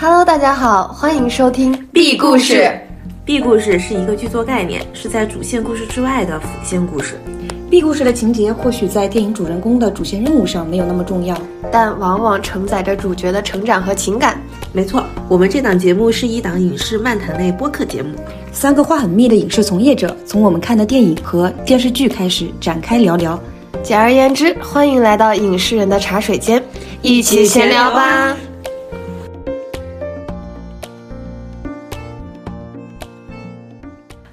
Hello，大家好，欢迎收听 B 故事。B 故事是一个剧作概念，是在主线故事之外的辅线故事。B 故事的情节或许在电影主人公的主线任务上没有那么重要，但往往承载着主角的成长和情感。没错，我们这档节目是一档影视漫谈类播客节目。三个话很密的影视从业者，从我们看的电影和电视剧开始展开聊聊。简而言之，欢迎来到影视人的茶水间，一起闲聊吧。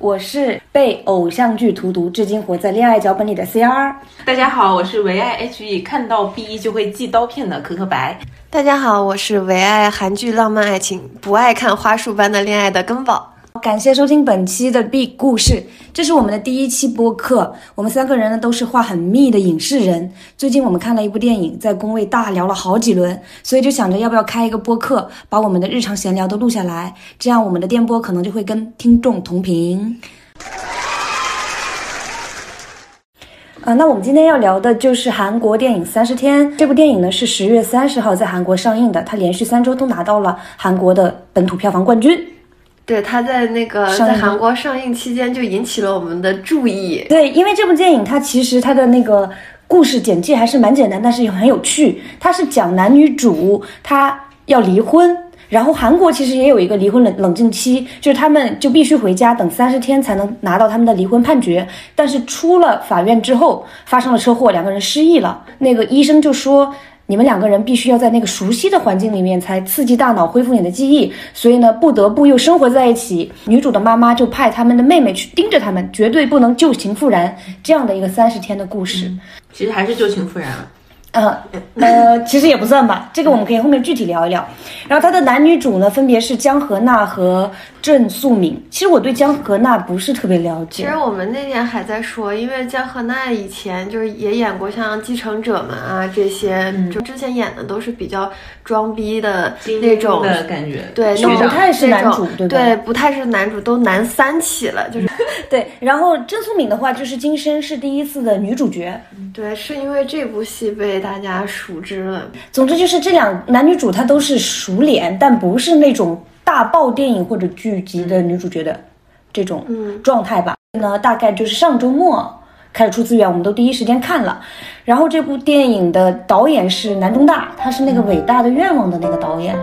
我是被偶像剧荼毒，至今活在恋爱脚本里的 CR。大家好，我是唯爱 HE，看到 B 就会寄刀片的可可白。大家好，我是唯爱韩剧浪漫爱情，不爱看花束般的恋爱的根宝。感谢收听本期的 B 故事，这是我们的第一期播客。我们三个人呢都是话很密的影视人。最近我们看了一部电影，在工位大聊了好几轮，所以就想着要不要开一个播客，把我们的日常闲聊都录下来，这样我们的电波可能就会跟听众同频。啊，那我们今天要聊的就是韩国电影《三十天》。这部电影呢是十月三十号在韩国上映的，它连续三周都拿到了韩国的本土票房冠军。对，他在那个在韩国上映期间就引起了我们的注意。对，因为这部电影它其实它的那个故事简介还是蛮简单，但是也很有趣。它是讲男女主他要离婚，然后韩国其实也有一个离婚冷冷静期，就是他们就必须回家等三十天才能拿到他们的离婚判决。但是出了法院之后发生了车祸，两个人失忆了。那个医生就说。你们两个人必须要在那个熟悉的环境里面，才刺激大脑恢复你的记忆，所以呢，不得不又生活在一起。女主的妈妈就派他们的妹妹去盯着他们，绝对不能旧情复燃，这样的一个三十天的故事。其实还是旧情复燃了。呃呃，其实也不算吧，这个我们可以后面具体聊一聊。然后他的男女主呢，分别是江河娜和郑素敏。其实我对江河娜不是特别了解其实，我们那天还在说，因为江河娜以前就是也演过像《继承者们》啊这些，就之前演的都是比较装逼的那种的感觉，对，就不太是男主对对，不太是男主，都男三起了，就是 对。然后郑素敏的话，就是今生是第一次的女主角。对，是因为这部戏被大家熟知了。总之就是这两男女主她都是熟脸，但不是那种大爆电影或者剧集的女主角的这种状态吧。呢，大概就是上周末开始出资源，我们都第一时间看了。然后这部电影的导演是南中大，他是那个《伟大的愿望》的那个导演。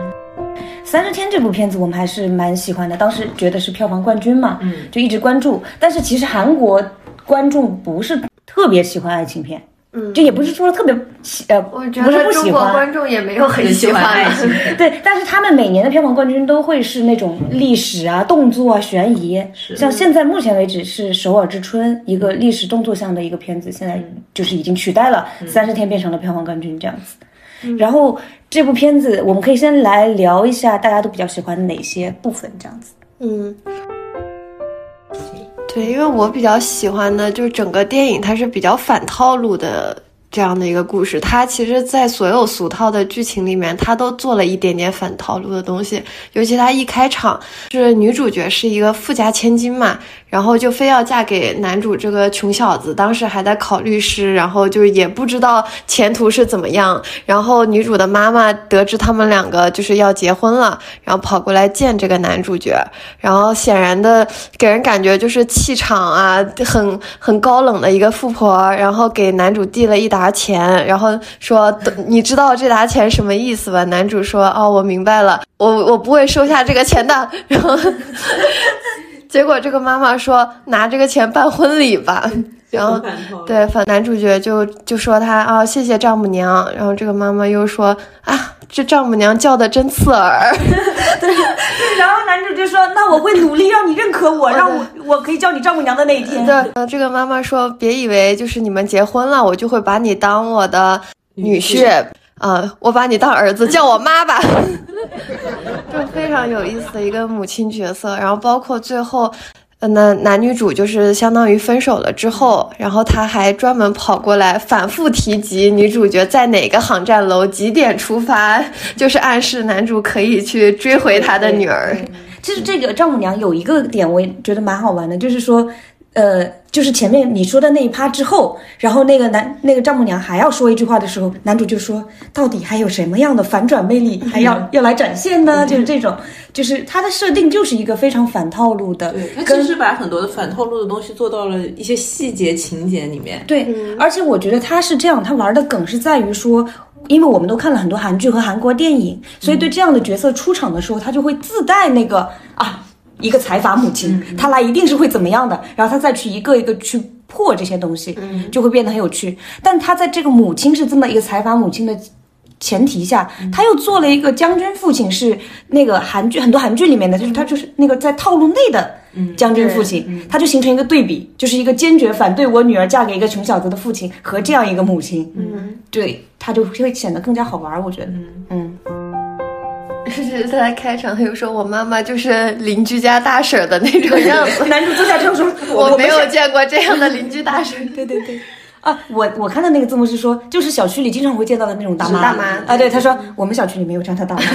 三十天这部片子我们还是蛮喜欢的，当时觉得是票房冠军嘛，嗯，就一直关注。但是其实韩国观众不是特别喜欢爱情片，嗯，就也不是说特别喜呃，我觉不是得中国不喜欢，观众也没有很喜喜欢欢爱情。对，但是他们每年的票房冠军都会是那种历史啊、动作啊、悬疑。像现在目前为止是《首尔之春》一个历史动作向的一个片子，现在就是已经取代了《三十天》变成了票房冠军这样子。然后这部片子我们可以先来聊一下大家都比较喜欢哪些部分这样子。嗯，对，因为我比较喜欢的就是整个电影它是比较反套路的这样的一个故事，它其实，在所有俗套的剧情里面，它都做了一点点反套路的东西。尤其它一开场是女主角是一个富家千金嘛，然后就非要嫁给男主这个穷小子，当时还在考律师，然后就是也不知道前途是怎么样。然后女主的妈妈得知他们两个就是要结婚了，然后跑过来见这个男主角，然后显然的给人感觉就是气场啊很 很高冷的一个富婆，然后给男主递了一沓钱，然后说你知道这沓钱什么意思吧？男主说哦我明白了，我我不会收下这个钱的，然后。结果这个妈妈说拿这个钱办婚礼吧，然后对反男主角就就说他啊谢谢丈母娘，然后这个妈妈又说啊这丈母娘叫的真刺耳，对然后男主就说：“那我会努力让你认可我，让我我可以叫你丈母娘的那一天。”对，呃这个妈妈说别以为就是你们结婚了，我就会把你当我的女婿。啊、我把你当儿子，叫我妈吧，就非常有意思的一个母亲角色。然后包括最后，呃，那男女主就是相当于分手了之后，然后他还专门跑过来反复提及女主角在哪个航站楼几点出发，就是暗示男主可以去追回他的女儿。其实这个丈母娘有一个点，我也觉得蛮好玩的，就是说，呃，就是前面你说的那一趴之后，然后那个男那个丈母娘还要说一句话的时候，男主就说：“到底还有什么样的反转魅力还要、要来展现呢？”就是这种，就是它的设定就是一个非常反套路的，对，他其实把很多的反套路的东西做到了一些细节情节里面。对，而且我觉得他是这样，他玩的梗是在于说，因为我们都看了很多韩剧和韩国电影，所以对这样的角色出场的时候，他就会自带那个啊，一个财阀母亲，她来一定是会怎么样的，然后他再去一个一个去破这些东西，就会变得很有趣。但他在这个母亲是这么一个财阀母亲的。前提下，他又做了一个将军父亲，是那个韩剧很多韩剧里面的，就是他就是那个在套路内的将军父亲，他就形成一个对比，就是一个坚决反对我女儿嫁给一个穷小子的父亲和这样一个母亲，嗯，对他就会显得更加好玩，我觉得，嗯，是他在开场他就说我妈妈就是邻居家大婶的那种样子，男主坐下之后说，我没有见过这样的邻居大婶，对对对。啊，我我看到那个字幕是说，就是小区里经常会见到的那种大妈。大妈啊，对，他说我们小区里没有这样的大妈。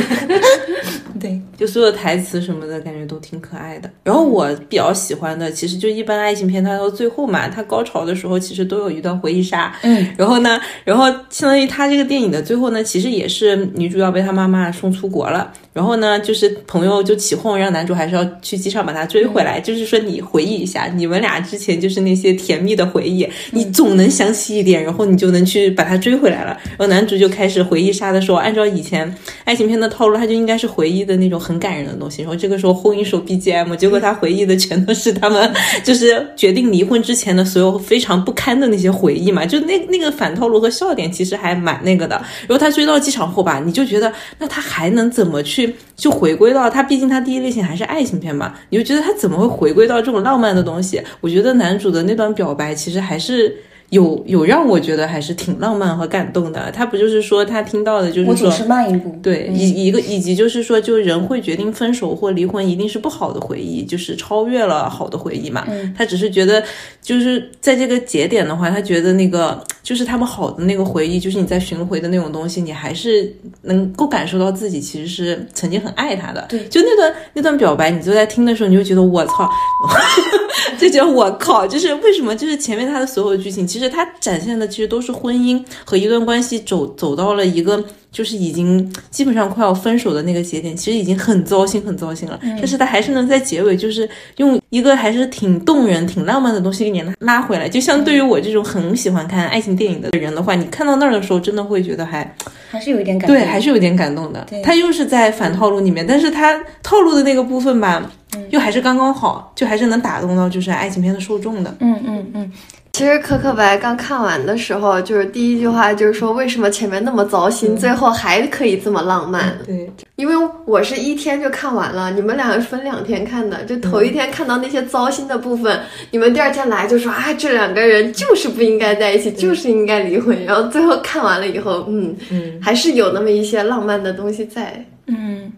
对，就所有台词什么的感觉都挺可爱的。然后我比较喜欢的，其实就一般爱情片，它到最后嘛，它高潮的时候其实都有一段回忆杀。嗯，然后呢，然后相当于它这个电影的最后呢，其实也是女主要被她妈妈送出国了。然后呢，就是朋友就起哄，让男主还是要去机场把她追回来。就是说你回忆一下，你们俩之前就是那些甜蜜的回忆，你总能详细一点，然后你就能去把他追回来了。然后男主就开始回忆杀的时候，按照以前爱情片的套路，他就应该是回忆的那种很感人的东西。然后这个时候轰一首 BGM，结果他回忆的全都是他们 就是决定离婚之前的所有非常不堪的那些回忆嘛。就那那个反套路和笑点其实还蛮那个的。然后他追到机场后吧，你就觉得那他还能怎么去就回归到他？毕竟他第一类型还是爱情片嘛，你就觉得他怎么会回归到这种浪漫的东西？我觉得男主的那段表白其实还是。有有让我觉得还是挺浪漫和感动的。他不就是说他听到的就是说我总是慢一步。对，一一个以及就是说，就人会决定分手或离婚，一定是不好的回忆，就是超越了好的回忆嘛。他只是觉得，就是在这个节点的话，他觉得那个就是他们好的那个回忆，就是你在寻回的那种东西，你还是能够感受到自己其实是曾经很爱他的。对，就那段那段表白，你就在听的时候，你就觉得我操，就觉得我靠，就是为什么？就是前面他的所有剧情，其实它展现的其实都是婚姻和一段关系走走到了一个就是已经基本上快要分手的那个节点，其实已经很糟心很糟心了。但是他还是能在结尾就是用一个还是挺动人、挺浪漫的东西给你拉拉回来。就像对于我这种很喜欢看爱情电影的人的话，你看到那儿的时候，真的会觉得还还是有一点感动。对，还是有点感动的。他又是在反套路里面，但是他套路的那个部分吧，又还是刚刚好，就还是能打动到就是爱情片的受众的。嗯嗯嗯。其实《可可白》刚看完的时候，就是第一句话就是说，为什么前面那么糟心，最后还可以这么浪漫？对，因为我是一天就看完了，你们两个分两天看的，就头一天看到那些糟心的部分，你们第二天来就说啊，这两个人就是不应该在一起，就是应该离婚。然后最后看完了以后，嗯嗯，还是有那么一些浪漫的东西在。嗯，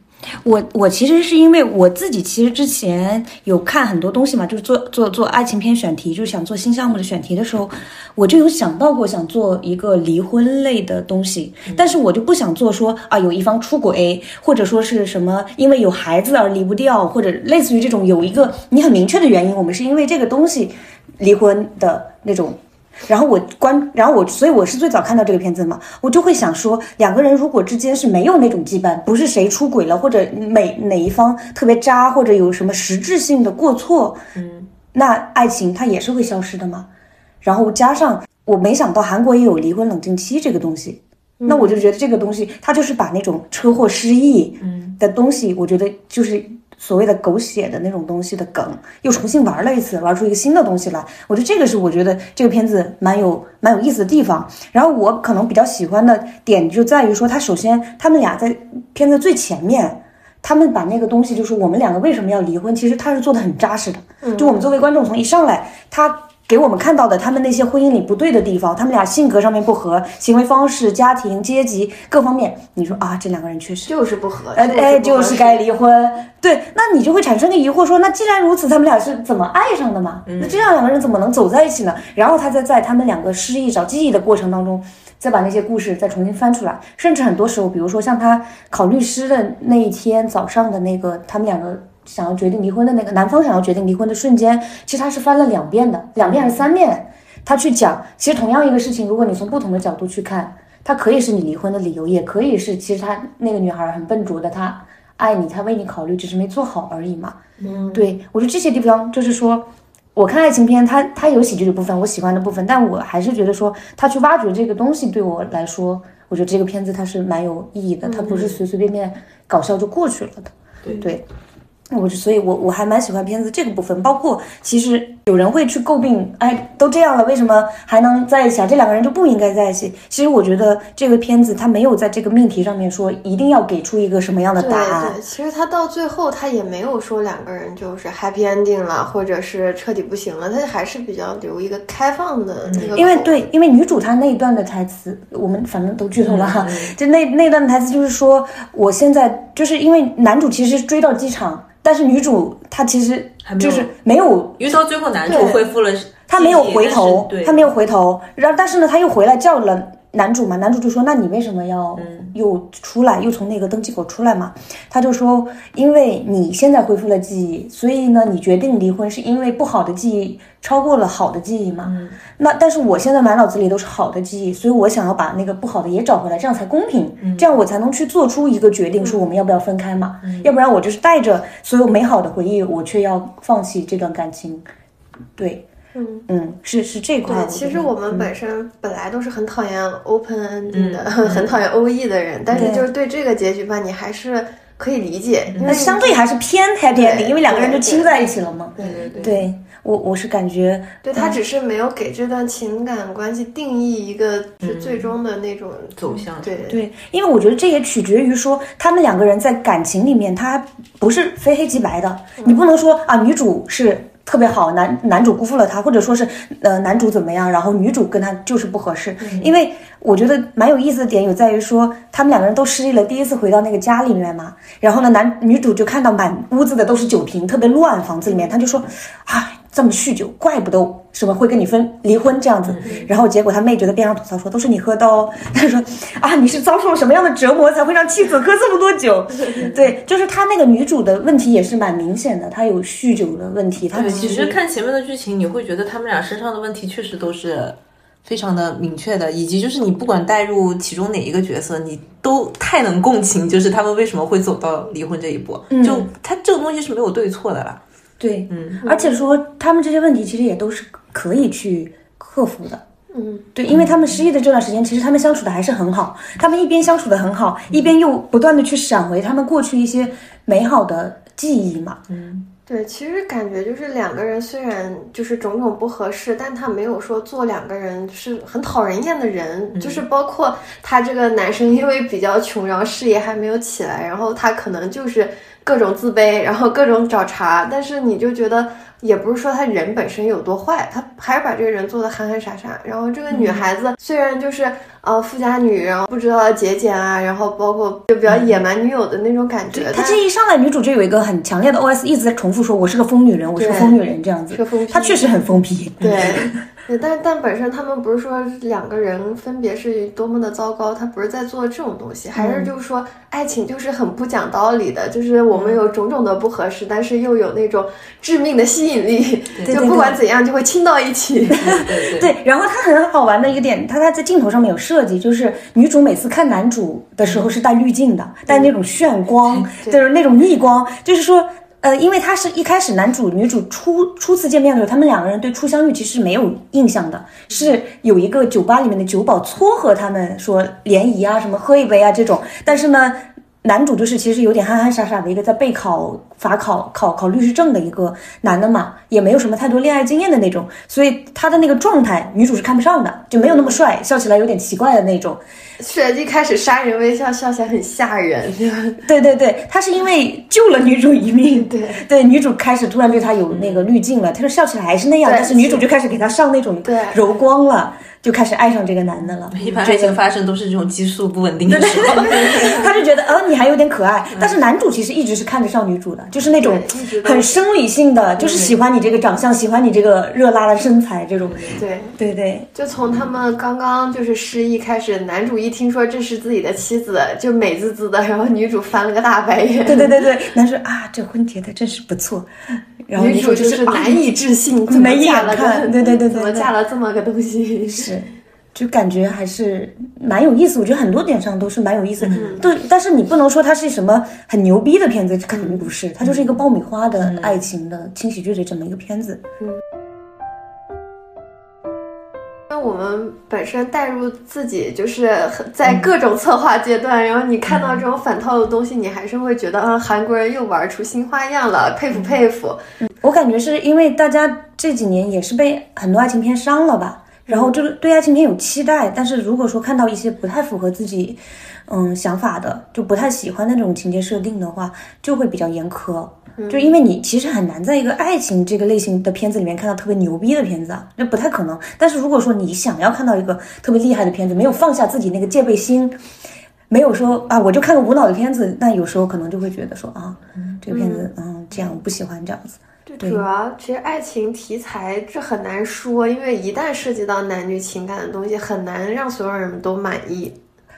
我我其实是因为我自己其实之前有看很多东西嘛，就是做做做爱情片选题，就是想做新项目的选题的时候，我就有想到过想做一个离婚类的东西，但是我就不想做说啊有一方出轨，或者说是什么因为有孩子而离不掉，或者类似于这种有一个你很明确的原因，我们是因为这个东西离婚的那种。然后我关，然后我，所以我是最早看到这个片子嘛，我就会想说，两个人如果之间是没有那种羁绊，不是谁出轨了，或者每哪一方特别渣，或者有什么实质性的过错，嗯，那爱情它也是会消失的嘛。然后加上我没想到韩国也有离婚冷静期这个东西，那我就觉得这个东西它就是把那种车祸失忆嗯的东西，我觉得就是所谓的狗血的那种东西的梗，又重新玩了一次，玩出一个新的东西来。我觉得这个是我觉得这个片子蛮有蛮有意思的地方。然后我可能比较喜欢的点就在于说，他首先他们俩在片子最前面。他们把那个东西，就是我们两个为什么要离婚，其实他是做的很扎实的。就我们作为观众，从一上来，他给我们看到的他们那些婚姻里不对的地方，他们俩性格上面不合，行为方式、家庭、阶级各方面，你说啊，这两个人确实就是不合，哎哎，就是该离婚。对，那你就会产生个疑惑，说那既然如此，他们俩是怎么爱上的嘛？那这样两个人怎么能走在一起呢？然后他再在他们两个失忆找记忆的过程当中，再把那些故事再重新翻出来，甚至很多时候，比如说像他考律师的那一天早上的那个他们两个想要决定离婚的那个男方想要决定离婚的瞬间，其实他是翻了两遍的，两遍还是三遍，他去讲，其实同样一个事情，如果你从不同的角度去看，它可以是你离婚的理由，也可以是其实他那个女孩很笨拙的，她爱你，她为你考虑，只是没做好而已嘛。嗯，对我觉得这些地方就是说。我看爱情片，它它有喜剧的部分，我喜欢的部分，但我还是觉得说，他去挖掘这个东西，对我来说，我觉得这个片子它是蛮有意义的，它不是随随便便搞笑就过去了的。对对，我就所以我，我还蛮喜欢片子这个部分，包括其实有人会去诟病，哎，都这样了，为什么还能在一起啊？这两个人就不应该在一起。其实我觉得这个片子它没有在这个命题上面说一定要给出一个什么样的答案。对，其实他到最后他也没有说两个人就是 happy ending 了，或者是彻底不行了，他还是比较留一个开放的那个口。因为对，因为女主她那一段的台词，我们反正都剧透了哈。就那那段台词就是说，我现在就是因为男主其实追到机场，但是女主她其实没有就是没有，因为到最后男主对恢复了，她没有回头，对，她没有回头，然后但是呢，她又回来叫了。男主嘛，男主就说：“那你为什么要又出来，又从那个登机口出来嘛？”他就说：“因为你现在恢复了记忆，所以呢，你决定离婚是因为不好的记忆超过了好的记忆嘛？那但是我现在满脑子里都是好的记忆，所以我想要把那个不好的也找回来，这样才公平，这样我才能去做出一个决定，说我们要不要分开嘛？要不然我就是带着所有美好的回忆，我却要放弃这段感情。对，嗯嗯，是是这块。其实我们本身本来都是很讨厌 open ending 的，很讨厌 OE 的人，但是就是对这个结局吧，你还是可以理解，因为那相对还是偏 happy ending，因为两个人就亲在一起了嘛。对对对。对我我是感觉，对他只是没有给这段情感关系定义一个是最终的那种走向对对，因为我觉得这也取决于说他们两个人在感情里面，他不是非黑即白的，你不能说啊女主是。特别好，男男主辜负了她，或者说是呃男主怎么样，然后女主跟他就是不合适。因为我觉得蛮有意思的点有在于说，他们两个人都失忆了，第一次回到那个家里面嘛，然后呢男女主就看到满屋子的都是酒瓶，特别乱，房子里面，他就说，啊这么酗酒，怪不得什么会跟你分离婚这样子。然后结果他妹就在边上吐槽说，都是你喝的哦。他说啊，你是遭受了什么样的折磨才会让妻子喝这么多酒？对，就是他那个女主的问题也是蛮明显的，她有酗酒的问题。她其实看前面的剧情，你会觉得他们俩身上的问题确实都是非常的明确的，以及就是你不管带入其中哪一个角色，你都太能共情，就是他们为什么会走到离婚这一步。就他这个东西是没有对错的啦。对，嗯，而且说他们这些问题其实也都是可以去克服的。嗯，对，因为他们失忆的这段时间，其实他们相处的还是很好。他们一边相处的很好，一边又不断的去闪回他们过去一些美好的记忆嘛。嗯对，其实感觉就是两个人虽然就是种种不合适，但他没有说做两个人是很讨人厌的人，就是包括他这个男生因为比较穷，然后事业还没有起来，然后他可能就是各种自卑，然后各种找茬，但是你就觉得也不是说他人本身有多坏，他还是把这个人做的憨憨傻傻。然后这个女孩子虽然就是呃富家女，然后不知道节俭啊，然后包括就比较野蛮女友的那种感觉，她这一上来，女主就有一个很强烈的 OS，一直在重复说：“我是个疯女人，我是个疯女人。”这样子她确实很疯批。对，对，但但本身他们不是说两个人分别是多么的糟糕，他不是在做这种东西，还是就是说爱情就是很不讲道理的，就是我们有种种的不合适，但是又有那种致命的吸引力，就不管怎样就会亲到一起。对然后他很好玩的一个点，他他在镜头上面有设计，就是女主每次看男主的时候是带滤镜的，带那种炫光，就是那种逆光，就是说。呃，因为他是一开始男主女主初初次见面的时候，他们两个人对初相遇其实没有印象的，是有一个酒吧里面的酒保撮合他们说联谊啊，什么喝一杯啊这种，但是呢。男主就是其实有点憨憨傻傻的一个在备考法考考考律师证的一个男的嘛，也没有什么太多恋爱经验的那种，所以他的那个状态女主是看不上的，就没有那么帅，笑起来有点奇怪的那种。是一开始杀人微笑，笑起来很吓人。对对对，他是因为救了女主一命，对对，女主开始突然对他有那个滤镜了，他说笑起来还是那样，但是女主就开始给他上那种对柔光了。就开始爱上这个男的了。一般爱情发生都是这种激素不稳定的时候。他就觉得，呃，你还有点可爱。但是男主其实一直是看得上女主的，就是那种很生理性的，就是喜欢你这个长相，喜欢你这个热辣的身材这种。对，对对，就从他们刚刚就是失忆开始，男主一听说这是自己的妻子，就美滋滋的，然后女主翻了个大白眼。对对对对，男主啊，这婚结的真是不错。然后女主主就是啊难以置信，怎么没眼嫁了看对对对怎么嫁了这么个东西？是，就感觉还是蛮有意思。我觉得很多点上都是蛮有意思。嗯对，但是你不能说它是什么很牛逼的片子，肯定不是。它就是一个爆米花的爱情的轻喜剧的这么一个片子。嗯。那我们本身带入自己，就是在各种策划阶段，然后你看到这种反套路的东西，你还是会觉得，啊，韩国人又玩出新花样了，佩服佩服。我感觉是因为大家这几年也是被很多爱情片伤了吧，然后就是对爱情片有期待，但是如果说看到一些不太符合自己嗯想法的，就不太喜欢那种情节设定的话，就会比较严苛。就因为你其实很难在一个爱情这个类型的片子里面看到特别牛逼的片子啊，那不太可能。但是如果说你想要看到一个特别厉害的片子，没有放下自己那个戒备心，没有说啊我就看个无脑的片子，那有时候可能就会觉得说啊这个片子嗯这样我不喜欢这样子。对，主要其实爱情题材这很难说，因为一旦涉及到男女情感的东西，很难让所有人都满意。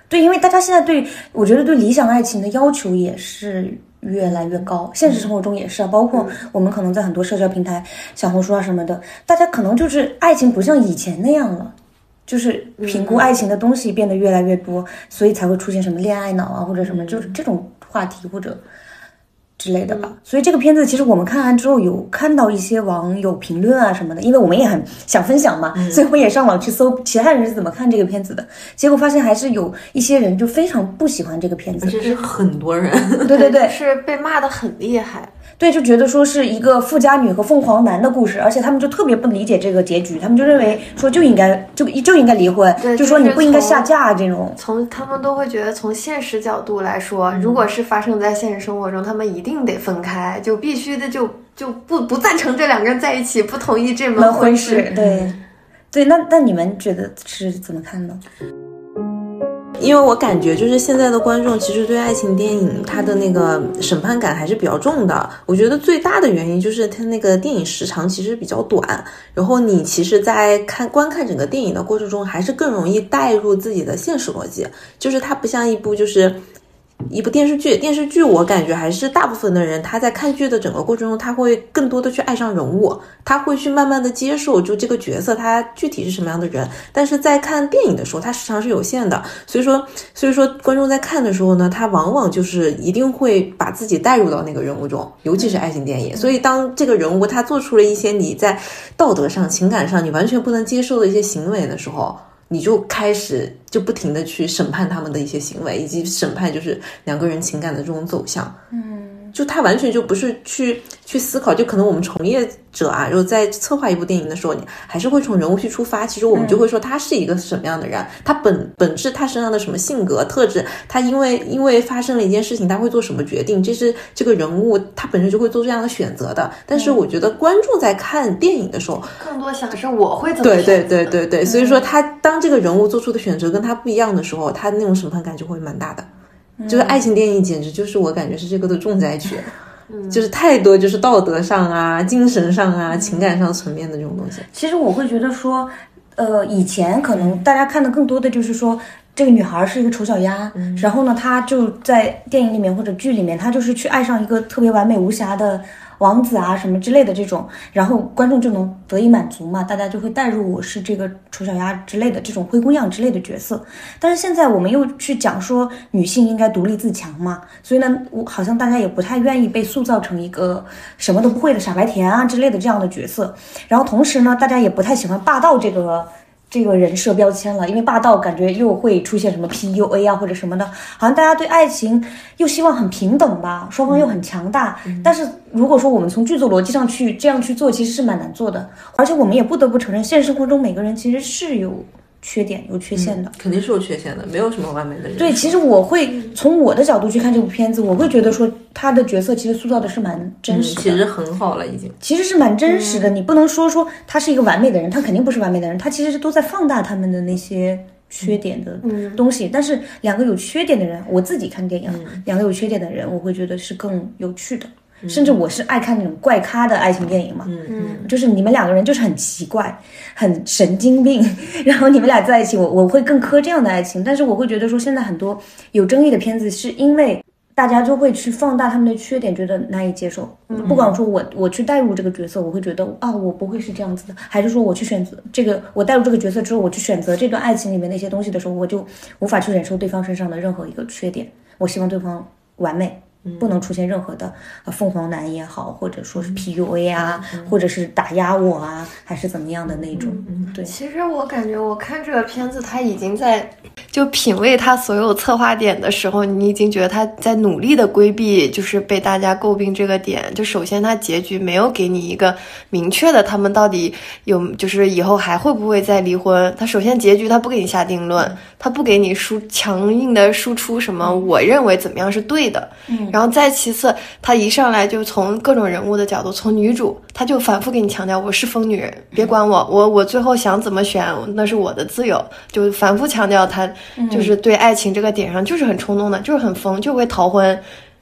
对，因为大家现在对我觉得对理想爱情的要求也是越来越高，现实生活中也是啊，包括我们可能在很多社交平台、小红书啊什么的，大家可能就是爱情不像以前那样了。就是评估爱情的东西变得越来越多，所以才会出现什么恋爱脑啊，或者什么就是这种话题或者之类的吧。所以这个片子其实我们看完之后有看到一些网友评论啊什么的，因为我们也很想分享嘛，所以我也上网去搜其他人是怎么看这个片子的。结果发现还是有一些人就非常不喜欢这个片子，这是很多人。对对对 是被骂的很厉害。对，就觉得说是一个富家女和凤凰男的故事，而且他们就特别不理解这个结局，他们就认为说就应该就就应该离婚，就说你不应该下嫁这种。从他们都会觉得，从现实角度来说，如果是发生在现实生活中，他们一定得分开，就必须的就就不不赞成这两个人在一起，不同意这门门婚事事，。对，对，那那你们觉得是怎么看呢？因为我感觉就是现在的观众其实对爱情电影它的那个审判感还是比较重的。我觉得最大的原因就是它那个电影时长其实比较短，然后你其实，在看观看整个电影的过程中，还是更容易带入自己的现实逻辑，就是它不像一部就是。一部电视剧，电视剧我感觉还是大部分的人他在看剧的整个过程中，他会更多的去爱上人物，他会去慢慢的接受就这个角色他具体是什么样的人。但是在看电影的时候，它时长是有限的，所以说，所以说观众在看的时候呢，他往往就是一定会把自己带入到那个人物中，尤其是爱情电影。所以当这个人物他做出了一些你在道德上、情感上你完全不能接受的一些行为的时候，你就开始就不停的去审判他们的一些行为，以及审判就是两个人情感的这种走向。嗯，就他完全就不是去去思考，就可能我们从业者啊，如果在策划一部电影的时候，你还是会从人物去出发。其实我们就会说他是一个什么样的人，他本本质他身上的什么性格特质，他因为因为发生了一件事情，他会做什么决定，这是这个人物他本身就会做这样的选择的。但是我觉得观众在看电影的时候，更多想的是我会怎么对对对对对，所以说他当这个人物做出的选择跟他不一样的时候，他那种审判感就会蛮大的。就是爱情电影，简直就是我感觉是这个的重灾区，就是太多就是道德上啊、精神上啊、情感上层面的这种东西。其实我会觉得说，呃，以前可能大家看的更多的就是说，这个女孩是一个丑小鸭，然后呢，她就在电影里面或者剧里面，她就是去爱上一个特别完美无瑕的王子啊什么之类的这种，然后观众就能得以满足嘛，大家就会带入我是这个丑小鸭之类的这种灰姑娘之类的角色。但是现在我们又去讲说女性应该独立自强嘛，所以呢，我好像大家也不太愿意被塑造成一个什么都不会的傻白甜啊之类的这样的角色。然后同时呢，大家也不太喜欢霸道这个这个人设标签了，因为霸道感觉又会出现什么 PUA 啊或者什么的，好像大家对爱情又希望很平等吧，双方又很强大。但是如果说我们从剧作逻辑上去这样去做，其实是蛮难做的。而且我们也不得不承认，现实生活中每个人其实是有缺点、有缺陷的。肯定是有缺陷的，没有什么完美的人。对，其实我会从我的角度去看这部片子，我会觉得说他的角色其实塑造的是蛮真嗯，实的，其实很好了，已经。其实是蛮真实的。你不能说说他是一个完美的人，他肯定不是完美的人，他其实是都在放大他们的那些缺点的东西。但是两个有缺点的人，我自己看电影，两个有缺点的人，我会觉得是更有趣的。甚至我是爱看那种怪咖的爱情电影嘛，嗯就是你们两个人就是很奇怪，很神经病，然后你们俩在一起，我我会更磕这样的爱情。但是我会觉得说，现在很多有争议的片子，是因为大家就会去放大他们的缺点，觉得难以接受。不管说我我去代入这个角色，我会觉得啊，我不会是这样子的，还是说我去选择这个，我代入这个角色之后，我去选择这段爱情里面那些东西的时候，我就无法去忍受对方身上的任何一个缺点。我希望对方完美。不能出现任何的呃凤凰男也好，或者说是 PUA 啊，或者是打压我啊，还是怎么样的那种。对，其实我感觉我看这个片子，他已经在就品味他所有策划点的时候，你已经觉得他在努力的规避，就是被大家诟病这个点。就首先他结局没有给你一个明确的，他们到底有就是以后还会不会再离婚。他首先结局他不给你下定论，他不给你输强硬的输出什么我认为怎么样是对的。嗯然后再其次，他一上来就从各种人物的角度，从女主，他就反复给你强调我是疯女人，别管我，我我最后想怎么选那是我的自由，就反复强调他就是对爱情这个点上就是很冲动的，就是很疯，就会逃婚。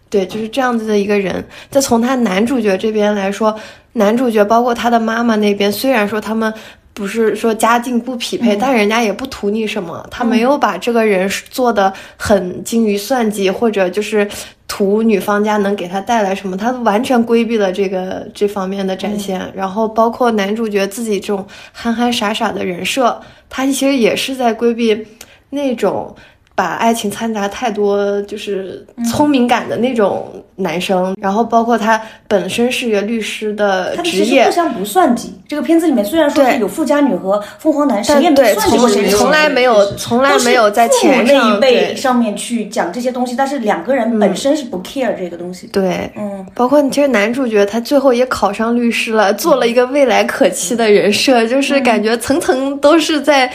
对，就是这样子的一个人。再从他男主角这边来说，男主角包括他的妈妈那边，虽然说他们不是说家境不匹配，但人家也不图你什么，他没有把这个人做的很精于算计，或者就是图女方家能给他带来什么，他完全规避了这个这方面的展现。然后包括男主角自己这种憨憨傻傻的人设，他其实也是在规避那种。把爱情掺杂太多，就是聪明感的那种男生，然后包括他本身是一个律师的职业其实互，相不算计。这个片子里面虽然说是有富家女和凤凰男，谁也没算计过谁，从从来没有从来没有在钱那一上辈对上面去讲这些东西，但是两个人本身是不 care 这个东西。对，嗯，包括你这个男主角，他最后也考上律师了，做了一个未来可期的人设，就是感觉层层都是在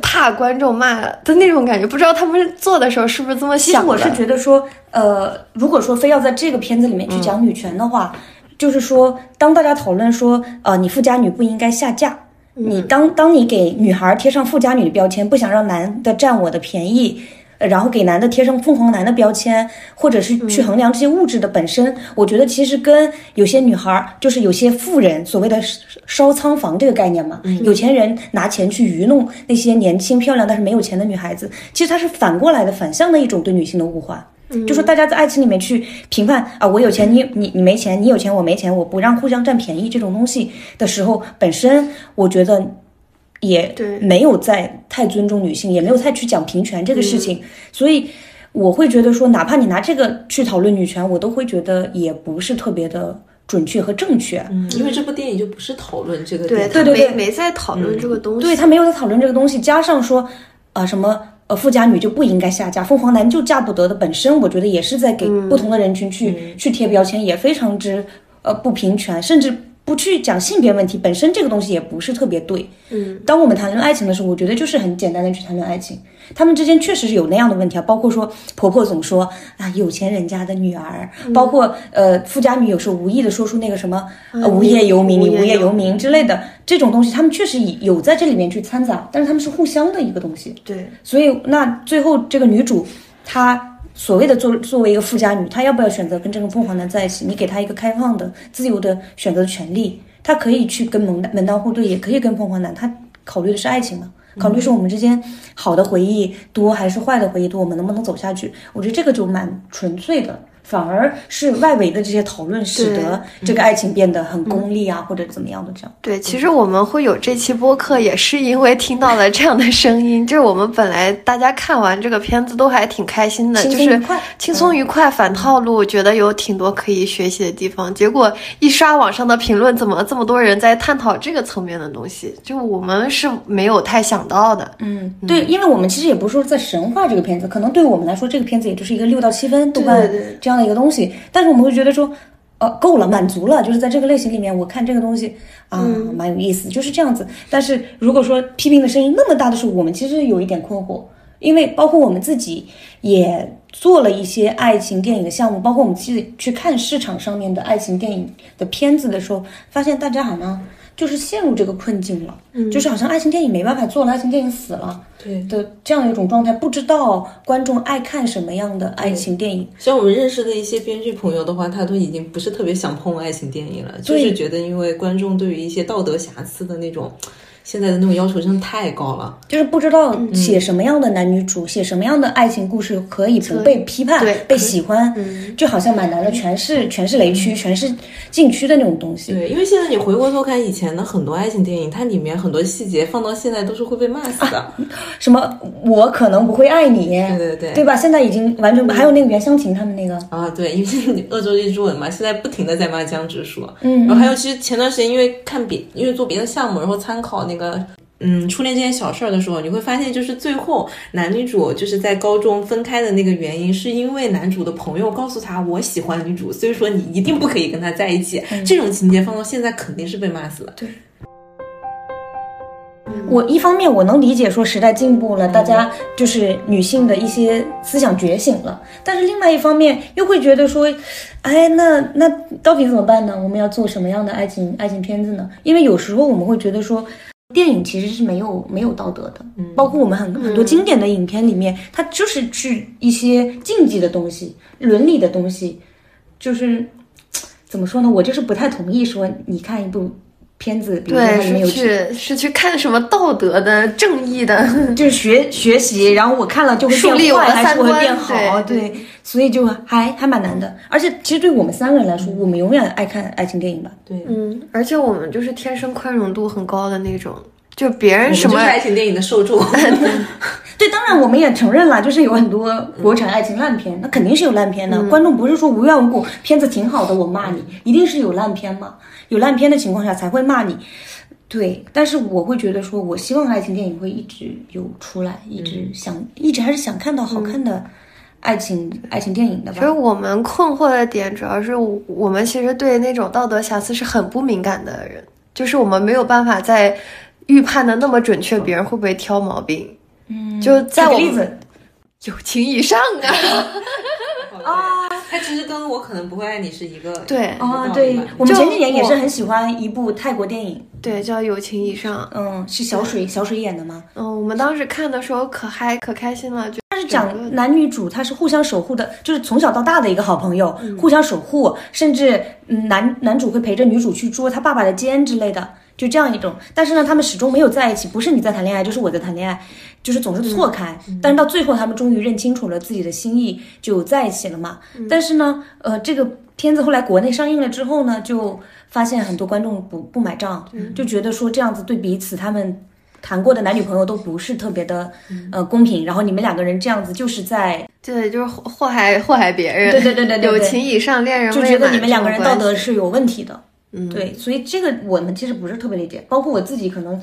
怕观众骂的那种感觉。不知道他们做的时候是不是这么想的？其实我是觉得说，呃，如果说非要在这个片子里面去讲女权的话，就是说，当大家讨论说，呃，你富家女不应该下嫁。你当当你给女孩贴上富家女的标签，不想让男的占我的便宜，呃然后给男的贴上凤凰男的标签，或者是去衡量这些物质的本身，我觉得其实跟有些女孩儿，就是有些富人所谓的烧仓房这个概念嘛，有钱人拿钱去愚弄那些年轻漂亮但是没有钱的女孩子，其实它是反过来的反向的一种对女性的物化。就说大家在爱情里面去评判啊，我有钱，你你你没钱，你有钱我没钱，我不让互相占便宜这种东西的时候，本身我觉得也没有在太尊重女性，也没有太去讲平权这个事情，所以我会觉得说，哪怕你拿这个去讨论女权，我都会觉得也不是特别的准确和正确。嗯，因为这部电影就不是讨论这个对点，他没对对没在讨论这个东西。对他没有在讨论这个东西，加上说，呃，什么呃富家女就不应该下嫁，凤凰男就嫁不得的本身，我觉得也是在给不同的人群去、去贴标签，也非常之呃不平权，甚至不去讲性别问题本身这个东西也不是特别对。嗯，当我们谈论爱情的时候，我觉得就是很简单的去谈论爱情，他们之间确实是有那样的问题啊，包括说婆婆总说啊有钱人家的女儿，包括呃富家女有时候无意的说出那个什么、呃、无业游民，你无业游民之类的这种东西，他们确实有在这里面去掺杂，但是他们是互相的一个东西。对，所以那最后这个女主她所谓的作作为一个富家女，她要不要选择跟这个凤凰男在一起？你给她一个开放的、自由的选择的权利，她可以去跟门门当户对，也可以跟凤凰男，她考虑的是爱情嘛？考虑是我们之间好的回忆多还是坏的回忆多，我们能不能走下去？我觉得这个就蛮纯粹的。反而是外围的这些讨论，使得这个爱情变得很功利啊，或者怎么样的这样。对，其实我们会有这期播客，也是因为听到了这样的声音。就是我们本来大家看完这个片子都还挺开心的，就是轻松愉快反套路，觉得有挺多可以学习的地方。结果一刷网上的评论，怎么这么多人在探讨这个层面的东西？就我们是没有太想到的。嗯，对，因为我们其实也不是说在神话这个片子，可能对我们来说，这个片子也就是一个六到七分豆瓣对对对这样的一个东西，但是我们会觉得说，呃，够了，满足了，就是在这个类型里面，我看这个东西啊，蛮有意思，就是这样子。但是如果说批评的声音那么大的时候，我们其实有一点困惑，因为包括我们自己也做了一些爱情电影的项目，包括我们自己去看市场上面的爱情电影的片子的时候，发现大家好像就是陷入这个困境了，就是好像爱情电影没办法做了，爱情电影死了。对的这样一种状态，不知道观众爱看什么样的爱情电影。像我们认识的一些编剧朋友的话，他都已经不是特别想碰爱情电影了，就是觉得因为观众对于一些道德瑕疵的那种。现在的那种要求真的太高了，就是不知道写什么样的男女主，写什么样的爱情故事可以不被批判、被喜欢，就好像蛮难的，全是全是雷区，全是禁区的那种东西。对，因为现在你回过头看以前的很多爱情电影，它里面很多细节放到现在都是会被骂死的，什么我可能不会爱你，对对对，对吧？现在已经完全还有那个袁湘琴他们那个。啊，对，因为 恶作剧之吻嘛，现在不停的在骂江直树，嗯，然后还有其实前段时间因为看别因为做别的项目，然后参考那。个嗯，初恋这件小事儿的时候，你会发现，就是最后男女主就是在高中分开的那个原因，是因为男主的朋友告诉他我喜欢女主，所以说你一定不可以跟他在一起。这种情节放到现在肯定是被骂死了。对，我一方面我能理解说时代进步了，大家就是女性的一些思想觉醒了，但是另外一方面又会觉得说，哎，那那到底怎么办呢？我们要做什么样的爱情爱情片子呢？因为有时候我们会觉得说。电影其实是没有没有道德的，包括我们很很多经典的影片里面，它就是去一些禁忌的东西、伦理的东西，就是怎么说呢？我就是不太同意说你看一部片子，比如说它里面有去是去看什么道德的、正义的，就是学学习，然后我看了就会变坏，还是会变好？对，所以就还还蛮难的。而且其实对我们三个人来说，我们永远爱看爱情电影吧？对，嗯，而且我们就是天生宽容度很高的那种。就别人什么爱情电影的受众，对，当然我们也承认了，就是有很多国产爱情烂片，那肯定是有烂片的。观众不是说无缘无故，片子挺好的我骂你，一定是有烂片嘛？有烂片的情况下才会骂你。对，但是我会觉得说，我希望爱情电影会一直有出来，一直想，一直还是想看到好看的爱情爱情电影的。其实我们困惑的点主要是我们其实对那种道德瑕疵是很不敏感的人，就是我们没有办法在。预判的那么准确，别人会不会挑毛病？嗯，就在我例子，友情以上啊。啊，他其实跟我可能不会爱你是一个对啊，对。我们前几年也是很喜欢一部泰国电影，对，叫《友情以上》。嗯，是小水小水演的吗？嗯，我们当时看的时候可嗨可开心了。就他是讲男女主，他是互相守护的，就是从小到大的一个好朋友，互相守护，甚至男男主会陪着女主去捉他爸爸的奸之类的。就这样一种，但是呢，他们始终没有在一起，不是你在谈恋爱，就是我在谈恋爱，就是总是错开。但是到最后，他们终于认清楚了自己的心意，就在一起了嘛。但是呢，呃，这个片子后来国内上映了之后呢，就发现很多观众不不买账，就觉得说这样子对彼此他们谈过的男女朋友都不是特别的呃公平。然后你们两个人这样子就是在对，就是祸害祸害别人。对对对对对，友情以上，恋人就觉得你们两个人道德是有问题的。嗯，对，所以这个我们其实不是特别理解，包括我自己可能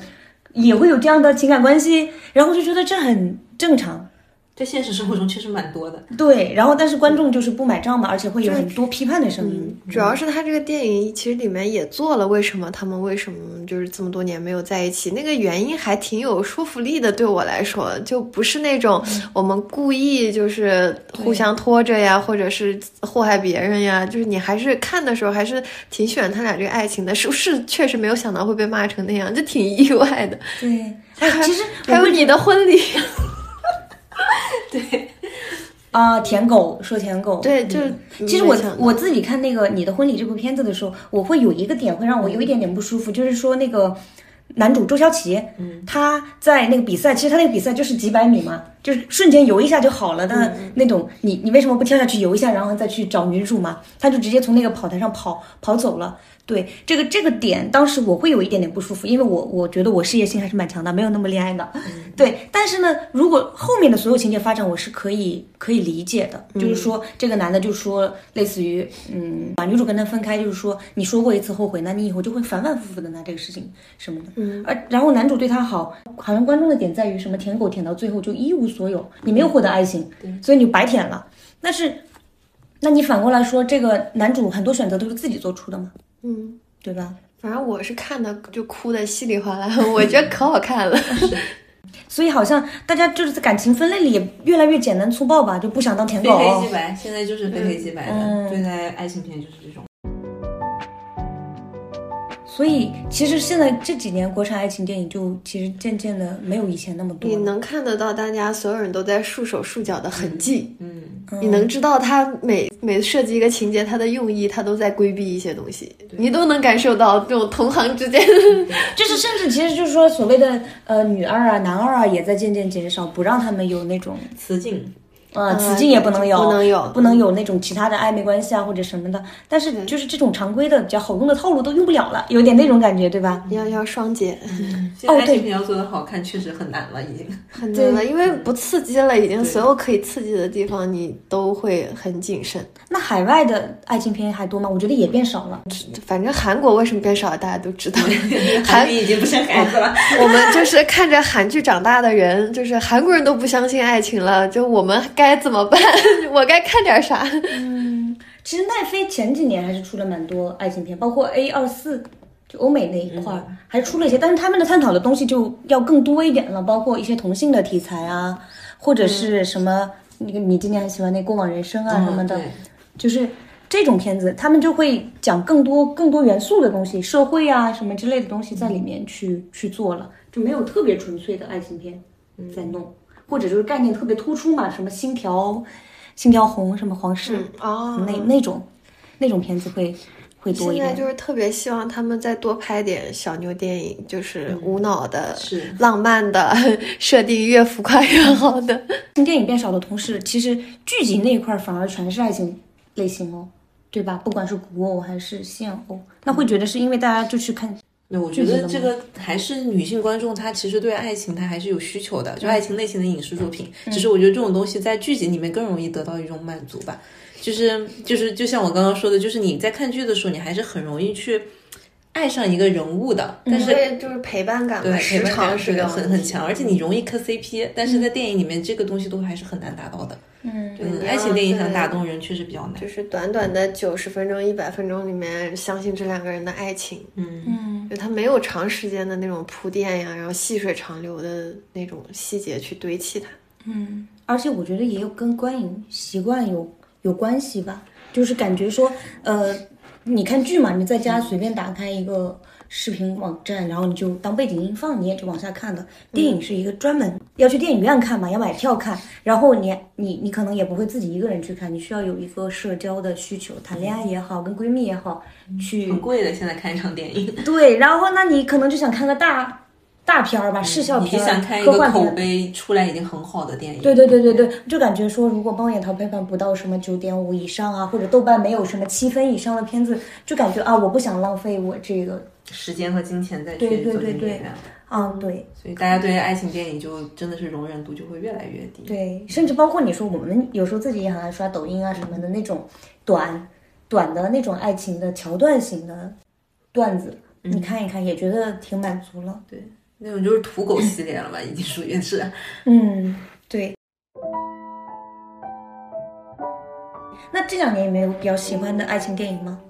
也会有这样的情感关系，然后就觉得这很正常。在现实生活中确实蛮多的，对，然后但是观众就是不买账嘛，而且会有很多批判的声音。主要是他这个电影其实里面也做了，为什么他们为什么就是这么多年没有在一起？那个原因还挺有说服力的，对我来说就不是那种我们故意就是互相拖着呀，或者是祸害别人呀，就是你还是看的时候还是挺喜欢他俩这个爱情的，是不是？确实没有想到会被骂成那样，就挺意外的。对，哎，其实还有你的婚礼。对，啊，舔狗说舔狗，对，就其实我我自己看那个《你的婚礼》这部片子的时候，我会有一个点会让我有一点点不舒服，就是说那个男主周潇齐，嗯，他在那个比赛，其实他那个比赛就是几百米嘛，就是瞬间游一下就好了。的那种，你你为什么不跳下去游一下，然后再去找女主嘛？他就直接从那个跑台上跑跑走了。对这个这个点，当时我会有一点点不舒服，因为我我觉得我事业心还是蛮强的，没有那么恋爱脑。对，但是呢，如果后面的所有情节发展，我是可以可以理解的。就是说，这个男的就说，类似于，嗯，把女主跟他分开，就是说，你说过一次后悔，那你以后就会反反复复的拿这个事情什么的。嗯，而然后男主对他好，好像观众的点在于什么，舔狗舔到最后就一无所有，你没有获得爱情，所以你白舔了。但是。那你反过来说，这个男主很多选择都是自己做出的嘛，嗯，对吧？反正我是看的就哭的稀里哗啦，我觉得可好看了。所以好像大家就是在感情分类里也越来越简单粗暴吧，就不想当舔狗。非黑即白，现在就是非黑即白的，嗯对待爱情片就是这种。所以其实现在这几年国产爱情电影就其实渐渐的没有以前那么多。你能看得到大家所有人都在束手束脚的痕迹，嗯，你能知道他每每设计一个情节，他的用意，他都在规避一些东西，你都能感受到这种同行之间。就是甚至其实就是说所谓的呃女二啊男二啊也在渐渐减少，不让他们有那种雌竞，呃雌竞也不能有，不能有不能有那种其他的暧昧关系啊或者什么的。但是就是这种常规的比较好用的套路都用不了了，有点那种感觉，对吧？要要双节，现在爱情片要做的好看，确实很难了，已经。很难了，因为不刺激了，已经所有可以刺激的地方你都会很谨慎。那海外的爱情片还多吗？我觉得也变少了。反正韩国为什么变少，大家都知道。韩语已经不是孩子了，我们就是看着韩剧长大的人，就是韩国人都不相信爱情了，就我们该怎么办？我该看点啥？嗯其实奈飞前几年还是出了蛮多爱情片，包括 A 二四，就欧美那一块儿、还出了一些，但是他们的探讨的东西就要更多一点了，包括一些同性的题材啊，或者是什么那个你今年很喜欢那过往人生啊什么的，对。就是这种片子，他们就会讲更多更多元素的东西，社会啊什么之类的东西在里面去、去做了，就没有特别纯粹的爱情片在弄，或者就是概念特别突出嘛，什么星条、星条红，什么皇室。哦那那种那种片子会会多一点。现在就是特别希望他们再多拍点小妞电影，就是无脑的、是浪漫的，设定越浮夸越好的。电影变少的同时，其实剧集那一块儿反而全是爱情类型哦，对吧？不管是古偶还是现偶，那会觉得是因为大家就去看那我觉得这个还是女性观众，她其实对爱情她还是有需求的，就爱情类型的影视作品。只是我觉得这种东西在剧集里面更容易得到一种满足吧。就是就是就像我刚刚说的，就是你在看剧的时候，你还是很容易去爱上一个人物的，但是。对，就是陪伴感对，嘛，陪时伴感是很很强，而且你容易磕 CP，但是在电影里面这个东西都还是很难达到的。嗯，爱情电影想打动人确实比较难。就是短短的九十分钟、一百分钟里面，相信这两个人的爱情，嗯，嗯，就它没有长时间的那种铺垫呀，然后细水长流的那种细节去堆砌它。嗯，而且我觉得也有跟观影习惯有有关系吧，就是感觉说，呃，你看剧嘛，你在家随便打开一个视频网站，然后你就当背景音放，你也就往下看的。电影是一个专门要去电影院看嘛，要买票看，然后你你你可能也不会自己一个人去看，你需要有一个社交的需求，谈恋爱也好，跟闺蜜也好，去很贵的，现在看一场电影，对，然后那你可能就想看个大大片儿吧，视效你片儿、想看一个口科幻片。碑出来已经很好的电影。对对对对对，就感觉说，如果猫眼淘票房不到什么九点五以上啊，或者豆瓣没有什么七分以上的片子，就感觉啊，我不想浪费我这个时间和金钱再对对对对啊，对所以大家对爱情电影就真的是容忍度就会越来越低。对，甚至包括你说我们有时候自己也很爱刷抖音啊什么的那种短短的那种爱情的桥段型的段子，你看一看也觉得挺满足了。对那种就是土狗系列了吧，已经属于是。嗯，对。那这两年有没有比较喜欢的爱情电影吗？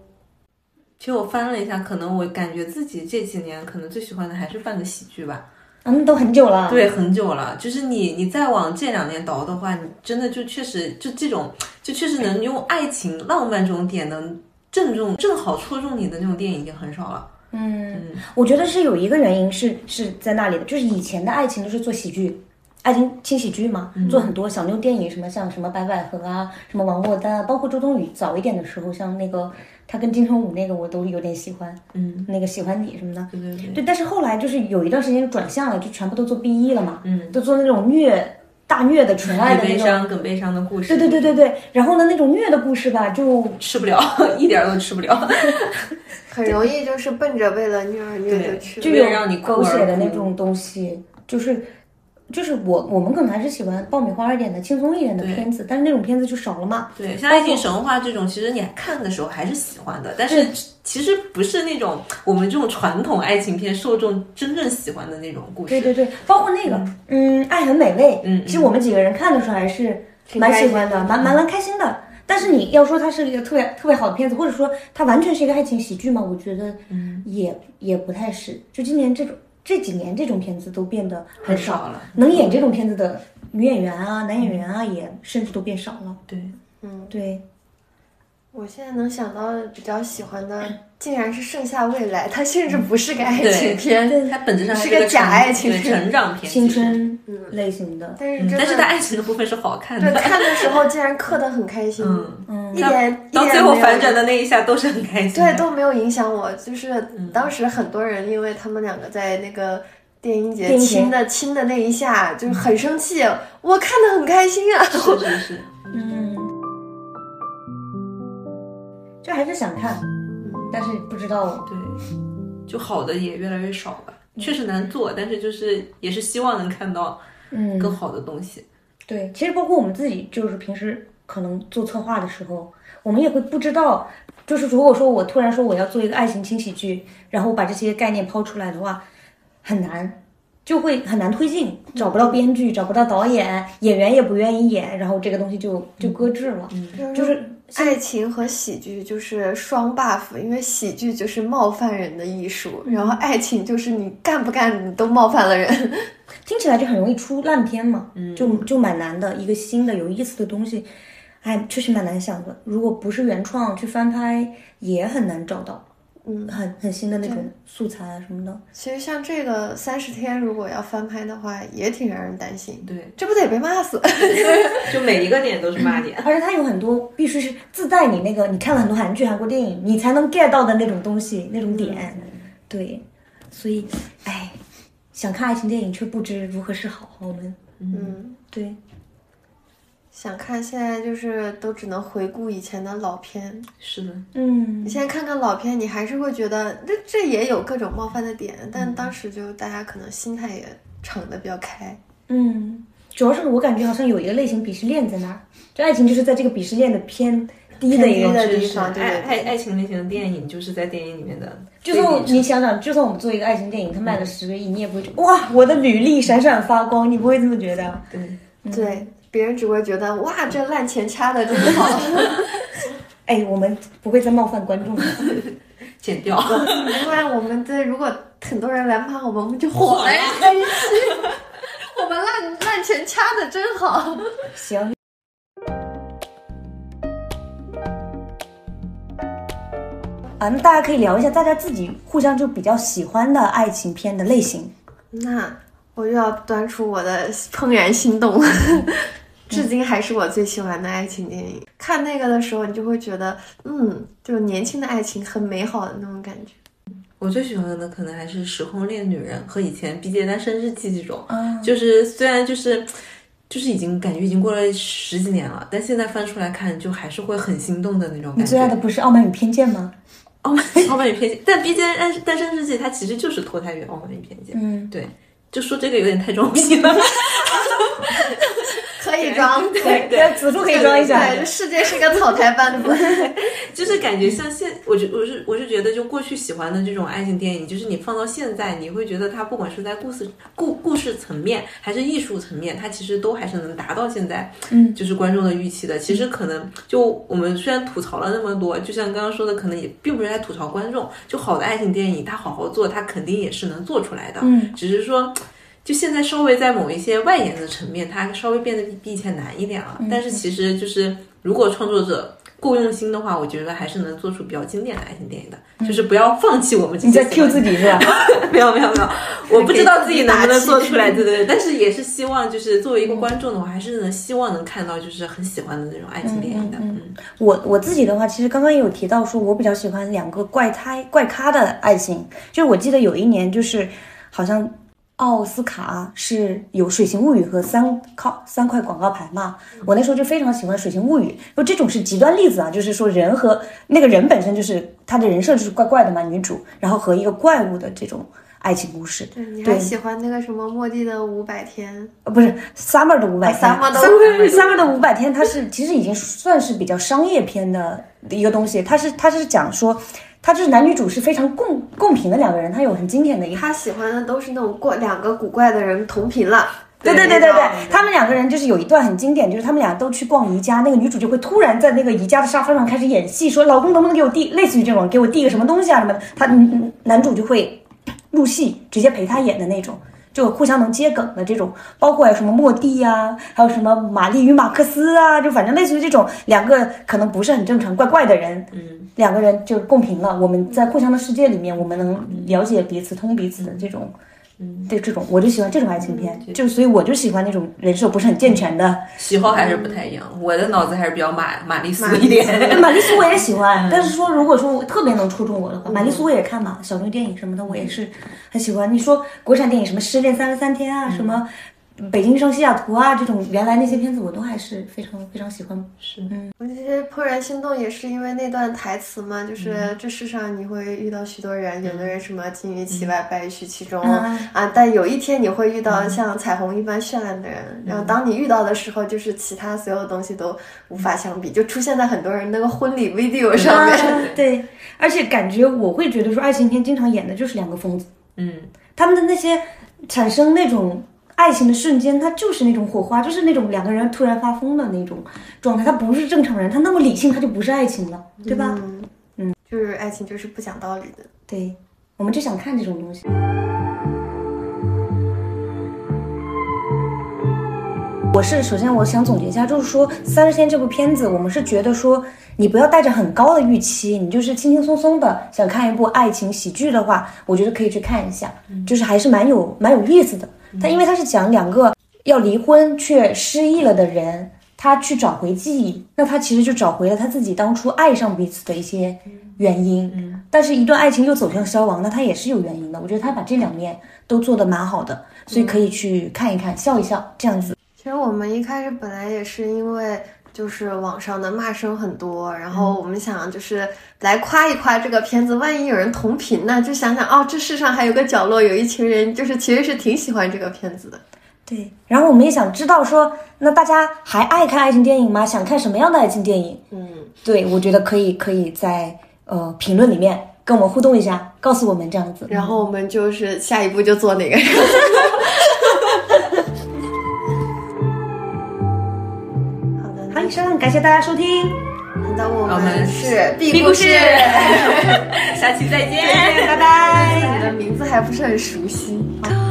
其实我翻了一下，可能我感觉自己这几年可能最喜欢的还是半个喜剧吧。啊，那都很久了。对，很久了。就是你，你再往这两年倒的话，你真的就确实就这种，就确实能用爱情、浪漫这种点能正中、正好戳中你的那种电影已经很少了。嗯，我觉得是有一个原因是是在那里的，就是以前的爱情都是做喜剧，爱情轻喜剧嘛，做很多小妞电影，什么像什么白百合啊，什么王珞丹啊，包括周冬雨早一点的时候，像那个她跟金城武那个我都有点喜欢，嗯，那个喜欢你什么的。对对对。对，但是后来就是有一段时间转向了，就全部都做 BE 了嘛，嗯，都做那种虐大虐的纯爱的那种。悲伤更悲伤的故事。对对对对对，然后呢，那种虐的故事吧，就吃不了，一点儿都吃不了。很容易就是奔着为了虐而虐的去。就有让你狗血的那种东西，就是就是我我们可能还是喜欢爆米花一点的、轻松一点的片子，但是那种片子就少了嘛。对，像《爱情神话》这种，其实你看的时候还是喜欢的，但是其实不是那种我们这种传统爱情片受众真正喜欢的那种故事。对对对，包括那个嗯，爱很美味，嗯其实我们几个人看的时候还是蛮喜欢的，蛮蛮蛮开心的。但是你要说它是一个特别特别好的片子，或者说它完全是一个爱情喜剧嘛，我觉得也、也不太是。就今年这种这几年这种片子都变得很少。少了。能演这种片子的女演员啊、男演员啊，也甚至都变少了。对，嗯，对，我现在能想到比较喜欢的，竟然是《盛夏未来》，它甚至不是个爱情片，它本质上是个个假爱情对片成长片，青。春类型的，嗯但是真的，但是它爱情的部分是好看的对的，看的时候竟然磕的很开心，嗯，嗯一点一到最后点反转的那一下都是很开心。对，都没有影响我。就是当时很多人因为他们两个在那个电音节亲的亲的那一下，就是很生气。我看的很开心啊。是是是，嗯，就还是想看，但是不知道。对，就好的也越来越少吧。嗯。确实难做，但是就是也是希望能看到嗯。更好的东西。对，其实包括我们自己，就是平时可能做策划的时候，我们也会不知道，就是如果说我突然说我要做一个爱情轻喜剧，然后把这些概念抛出来的话，很难，就会很难推进，找不到编剧，找不到导演，演员也不愿意演，然后这个东西就就搁置了。就是爱情和喜剧就是双 buff，因为喜剧就是冒犯人的艺术，然后爱情就是你干不干你都冒犯了人。听起来就很容易出烂片嘛，就就蛮难的，一个新的有意思的东西，哎，确实蛮难想的。如果不是原创去翻拍，也很难找到，嗯，很很新的那种素材啊什么的。其实像这个三十天，如果要翻拍的话，也挺让人担心。对，这不得被骂死？就每一个点都是骂点。而且它有很多必须是自带你那个，你看了很多韩剧、韩国电影，你才能 get 到的那种东西、那种点。对，所以，哎，想看爱情电影却不知如何是好。我们，嗯，对，想看现在就是都只能回顾以前的老片。是的，嗯。你，现在看看老片，你还是会觉得这这也有各种冒犯的点，但当时就大家可能心态也敞得比较开。嗯，主要是我感觉好像有一个类型鄙视链在那儿，就爱情就是在这个鄙视链的偏低的一个地方对爱爱爱情类型的电影就是在电影里面的 就算你想想，就算我们做一个爱情电影，它卖了十个亿，你也不会觉得哇，我的履历闪闪发光，你不会这么觉得？对，对，别人只会觉得哇，这烂钱掐的真好。哎，我们不会再冒犯观众了。剪掉。不然我们这如果很多人来骂我们，我们就火了呀！开 心，我们烂烂钱掐的真好。行。啊，那大家可以聊一下大家自己互相就比较喜欢的爱情片的类型。那我又要端出我的《怦然心动》，至今还是我最喜欢的爱情电影。看那个的时候，你就会觉得，嗯，就年轻的爱情很美好的那种感觉。我最喜欢的可能还是《时空恋女人》和以前《毕业单身日记》这种，嗯就是虽然就是就是已经感觉已经过了十几年了，但现在翻出来看，就还是会很心动的那种感觉。你最爱的不是《傲慢与偏见》吗？傲慢傲慢与偏见，但《毕业单单身日记》它其实就是脱胎于《傲慢与偏见》。嗯，对，就说这个有点太装逼了。可以装，对 对，子柱可以装一下。对，这世界是个草台班子。就是感觉像现，我觉我是我是觉得，就过去喜欢的这种爱情电影，就是你放到现在，你会觉得它不管是在故事故故事层面，还是艺术层面，它其实都还是能达到现在，嗯，就是观众的预期的。其实可能就我们虽然吐槽了那么多，就像刚刚说的，可能也并不是在吐槽观众，就好的爱情电影，它好好做，它肯定也是能做出来的，嗯，只是说。就现在稍微在某一些外延的层面，它稍微变得比比以前难一点了。但是其实就是如果创作者够用心的话，我觉得还是能做出比较经典的爱情电影的。就是不要放弃我们这你在 Q 自己是吧？没有没有没有，我不知道自己能不能做出来，对对对。但是也是希望，就是作为一个观众的话，还是能希望能看到就是很喜欢的那种爱情电影的。嗯我我自己的话，其实刚刚也有提到说，我比较喜欢两个怪胎怪咖的爱情。就是我记得有一年，就是好像奥斯卡是有《水形物语》和三靠三块广告牌嘛。我那时候就非常喜欢《水形物语》，就这种是极端例子啊，就是说人和那个人本身就是他的人设就是怪怪的嘛，女主，然后和一个怪物的这种爱情故事。对你还喜欢那个什么莫蒂的五百天？呃，不是 Summer 的五百天啊，Summer 的，Summer Summer 的五百天，它是其实已经算是比较商业片的一个东西。它是它是讲说，它就是男女主是非常共共频的两个人，他有很经典的一个他喜欢的都是那种过两个古怪的人同频了，对对对对对，他们两个人就是有一段很经典，就是他们俩都去逛宜家，那个女主就会突然在那个宜家的沙发上开始演戏，说老公能不能给我递，类似于这种给我递个什么东西啊什么的，他嗯男主就会入戏，直接陪他演的那种。就互相能接梗的这种，包括有什么莫蒂呀、还有什么玛丽与马克思啊，就反正类似于这种两个可能不是很正常、怪怪的人，嗯，两个人就共频了。我们在互相的世界里面，我们能了解彼此、通彼此的这种。嗯，对这种我就喜欢这种爱情片，就所以我就喜欢那种人设不是很健全的。喜好还是不太一样，我的脑子还是比较玛玛丽苏一点。玛丽苏我也喜欢，但是说如果说特别能戳中我的话，玛丽苏我也看嘛，小众电影什么的我也是很喜欢。你说国产电影什么《失恋三十三天》啊，什么？北京上西雅图啊，这种原来那些片子我都还是非常非常喜欢。是，嗯，我其实怦然心动也是因为那段台词嘛，就是这世上你会遇到许多人，有的人什么金玉其外，败絮其中啊，但有一天你会遇到像彩虹一般绚烂的人，然后当你遇到的时候，就是其他所有东西都无法相比，就出现在很多人那个婚礼 video 上面。对，而且感觉我会觉得说，爱情片经常演的就是两个疯子，嗯，他们的那些产生那种。爱情的瞬间，它就是那种火花，就是那种两个人突然发疯的那种状态。他不是正常人，他那么理性，他就不是爱情了，对吧？嗯，就是爱情就是不讲道理的。对，我们就想看这种东西。我是首先我想总结一下，就是说《三十天》这部片子，我们是觉得说你不要带着很高的预期，你就是轻轻松松的想看一部爱情喜剧的话，我觉得可以去看一下，就是还是蛮有蛮有意思的。他因为他是讲两个要离婚却失忆了的人，他去找回记忆，那他其实就找回了他自己当初爱上彼此的一些原因。嗯，但是一段爱情又走向消亡，那他也是有原因的。我觉得他把这两面都做得蛮好的，所以可以去看一看，笑一笑这样子。其实我们一开始本来也是因为。就是网上的骂声很多，然后我们想就是来夸一夸这个片子，万一有人同频呢？就想想哦，这世上还有个角落，有一群人就是其实是挺喜欢这个片子的。对，然后我们也想知道说，那大家还爱看爱情电影吗？想看什么样的爱情电影？嗯，对，我觉得可以可以在呃评论里面跟我们互动一下，告诉我们这样子，然后我们就是下一步就做哪个。感谢大家收听，那我们是 B 故事，下期再见，拜拜。你的名字还不是很熟悉。